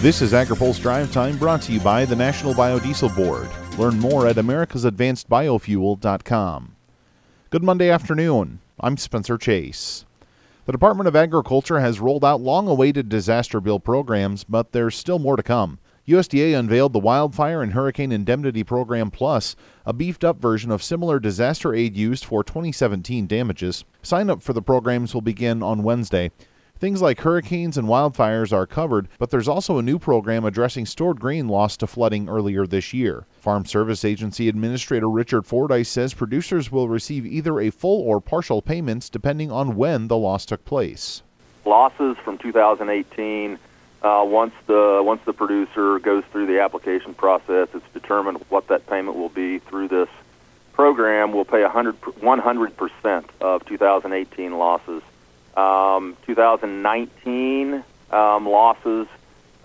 This is AgriPulse Drive Time brought to you by the National Biodiesel Board. Learn more at americasadvancedbiofuel.com. Good Monday afternoon. I'm Spencer Chase. The Department of Agriculture has rolled out long awaited disaster bill programs, but there's still more to come. USDA unveiled the Wildfire and Hurricane Indemnity Program Plus, a beefed up version of similar disaster aid used for 2017 damages. Sign up for the programs will begin on Wednesday. Things like hurricanes and wildfires are covered, but there's also a new program addressing stored grain lost to flooding earlier this year. Farm Service Agency Administrator Richard Fordyce says producers will receive either a full or partial payments depending on when the loss took place. Losses from 2018 uh, once the once the producer goes through the application process, it's determined what that payment will be through this program. We'll pay 100 percent of 2018 losses. Um, 2019 um, losses,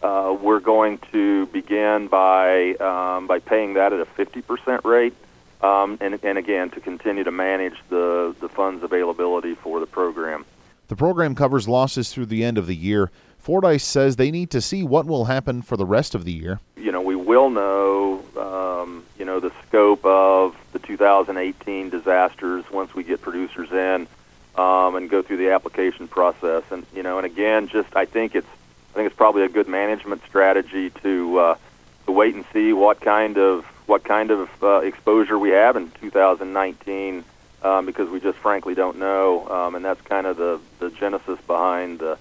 uh, we're going to begin by um, by paying that at a 50% rate, um, and, and again to continue to manage the the funds availability for the program. The program covers losses through the end of the year. Fordyce says they need to see what will happen for the rest of the year. You know, we will know, um, you know, the scope of the 2018 disasters once we get producers in um, and go through the application process. And you know, and again, just I think it's I think it's probably a good management strategy to uh, to wait and see what kind of what kind of uh, exposure we have in 2019 um, because we just frankly don't know, um, and that's kind of the the genesis behind the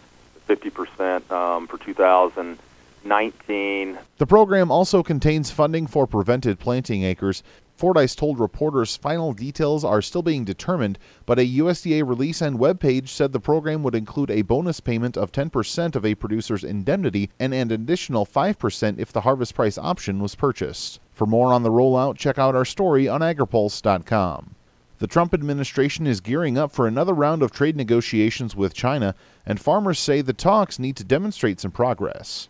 50% um, for 2019. The program also contains funding for prevented planting acres Fordyce told reporters final details are still being determined, but a USDA release and webpage said the program would include a bonus payment of 10% of a producer's indemnity and an additional 5% if the harvest price option was purchased. For more on the rollout, check out our story on agripulse.com. The Trump administration is gearing up for another round of trade negotiations with China, and farmers say the talks need to demonstrate some progress.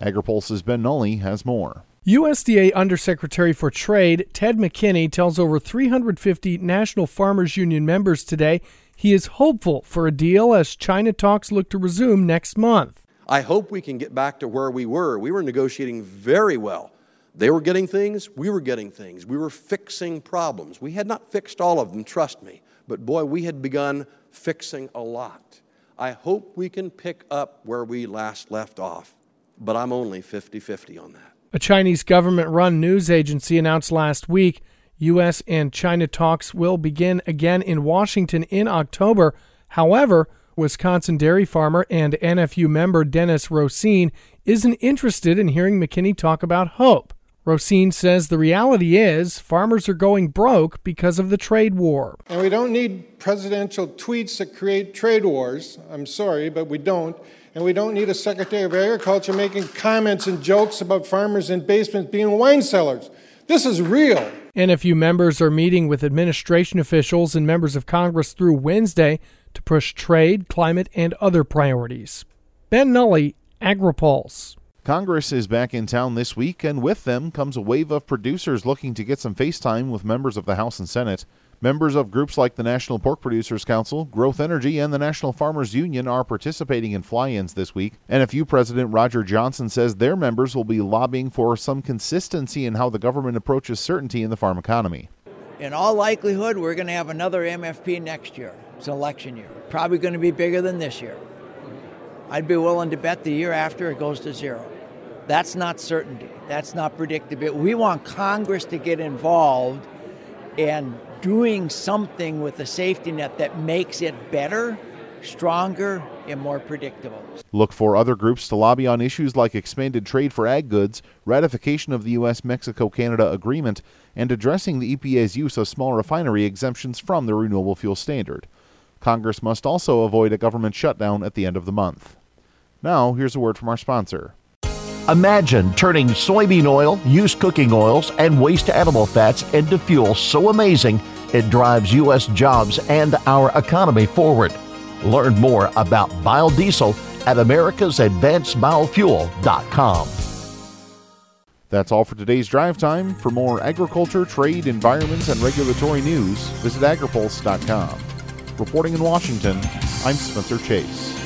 AgriPulse's Ben Nuelle has more. USDA Undersecretary for Trade Ted McKinney tells over 350 National Farmers Union members today he is hopeful for a deal as China talks look to resume next month. I hope we can get back to where we were. We were negotiating very well. They were getting things, we were getting things. We were fixing problems. We had not fixed all of them, trust me, but boy, we had begun fixing a lot. I hope we can pick up where we last left off, but I'm only 50 50 on that. A Chinese government run news agency announced last week U.S. and China talks will begin again in Washington in October. However, Wisconsin dairy farmer and NFU member Dennis Rosine isn't interested in hearing McKinney talk about hope. Rosine says the reality is farmers are going broke because of the trade war. And we don't need presidential tweets that create trade wars. I'm sorry, but we don't and we don't need a Secretary of Agriculture making comments and jokes about farmers in basements being wine cellars. This is real. NFU members are meeting with administration officials and members of Congress through Wednesday to push trade, climate, and other priorities. Ben Nuelle, AgriPulse. Congress is back in town this week, and with them comes a wave of producers looking to get some face time with members of the House and Senate. Members of groups like the National Pork Producers Council, Growth Energy, and the National Farmers Union are participating in fly ins this week. NFU President Roger Johnson says their members will be lobbying for some consistency in how the government approaches certainty in the farm economy. In all likelihood, we're going to have another MFP next year. It's an election year. Probably going to be bigger than this year. I'd be willing to bet the year after it goes to zero. That's not certainty. That's not predictability. We want Congress to get involved and doing something with the safety net that makes it better, stronger, and more predictable. Look for other groups to lobby on issues like expanded trade for ag goods, ratification of the U.S. Mexico Canada agreement, and addressing the EPA's use of small refinery exemptions from the renewable fuel standard. Congress must also avoid a government shutdown at the end of the month. Now, here's a word from our sponsor. Imagine turning soybean oil, used cooking oils, and waste animal fats into fuel so amazing it drives U.S. jobs and our economy forward. Learn more about biodiesel at americasadvancedbiofuel.com. That's all for today's drive time. For more agriculture, trade, environment, and regulatory news, visit agripulse.com. Reporting in Washington, I'm Spencer Chase.